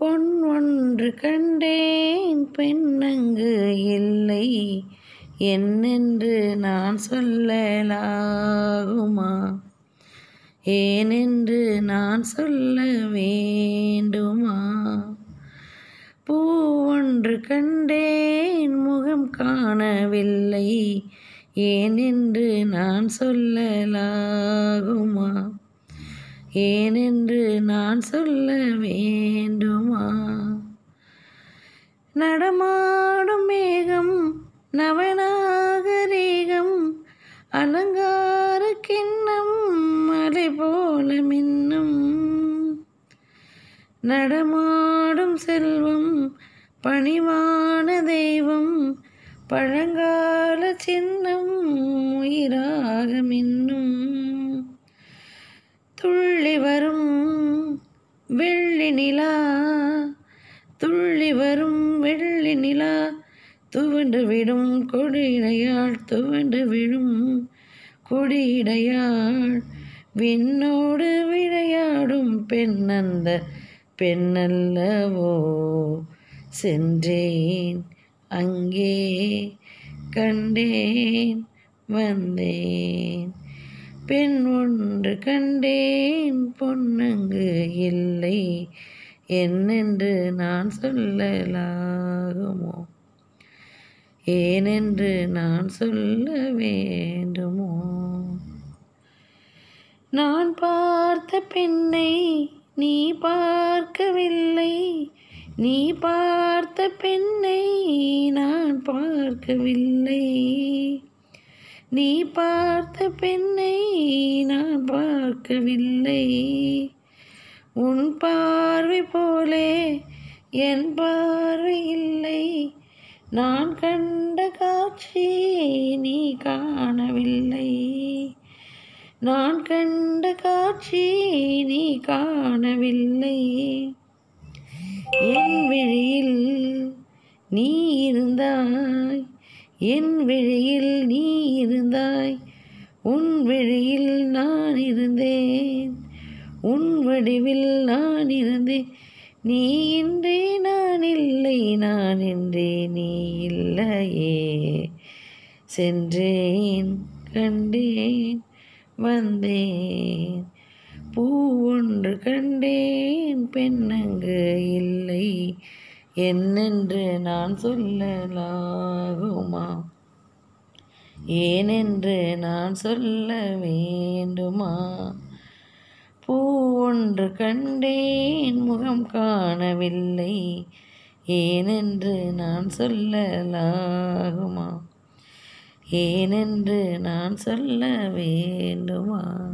பொன் ஒன்று கண்டேன் பெண்ணங்கு இல்லை. என்னென்று நான் சொல்லலாகுமா? ஏனென்று நான் சொல்ல வேண்டுமா? பூ ஒன்று கண்டேன் முகம் காணவில்லை. ஏனென்று நான் சொல்லலாகுமா? ஏனென்று நான் சொல்ல வேண்டுமா? நடமாடும் மேகம் நவநாகரீகம் அலங்கார கிண்ணம் மலை போல மின்னும். நடமாடும் செல்வம் பணிவான தெய்வம் பழங்கால சின்னம் உயிராக மின்னும் துள்ளி வரும் வெள்ளி நிலா துள்ளி வரும் வெள்ளி நிலா துவண்டு விடும் கொடியிடையாள் துவண்டு விடும் கொடியிடையாள் விண்ணோடு விளையாடும் பெண்ணந்த பெண்ணல்லவோ சென்றேன் அங்கே கண்டேன் வந்தேன். பெண் ஒன்று கண்டேன் பொன்னங்கு இல்லை. என்னென்று நான் சொல்லலாகுமோ? ஏனென்று நான் சொல்ல வேண்டுமோ? நான் பார்த்த பெண்ணை நீ பார்க்கவில்லை. நீ பார்த்த பெண்ணை நான் பார்க்கவில்லை. நீ பார்த்த பெண்ணை நான் பார்க்கவில்லை. உன் பார்வை போலே என் பார்வை இல்லை. நான் கண்ட காட்சி நீ காணவில்லை. நான் கண்ட காட்சி நீ காணவில்லை. என் விழியில் நீ இருந்தாய். என் விழியில் நீ இருந்தாய் உன் விழியில் நான் இருந்தேன். உன் வடிவில் நான் இருந்தேன். நீ இன்றே நான் இல்லை நான் இன்றே நீ இல்லையே. சென்றேன் கண்டேன் வந்தேன். பூ ஒன்று கண்டேன் பெண்ணங்கு இல்லை. என்னென்று நான் சொல்லலாகுமா? ஏனென்று நான் சொல்ல வேண்டுமா? பூ ஒன்று கண்டேன் முகம் காணவில்லை. ஏனென்று நான் சொல்லலாகுமா? ஏனென்று நான் சொல்ல வேண்டுமா?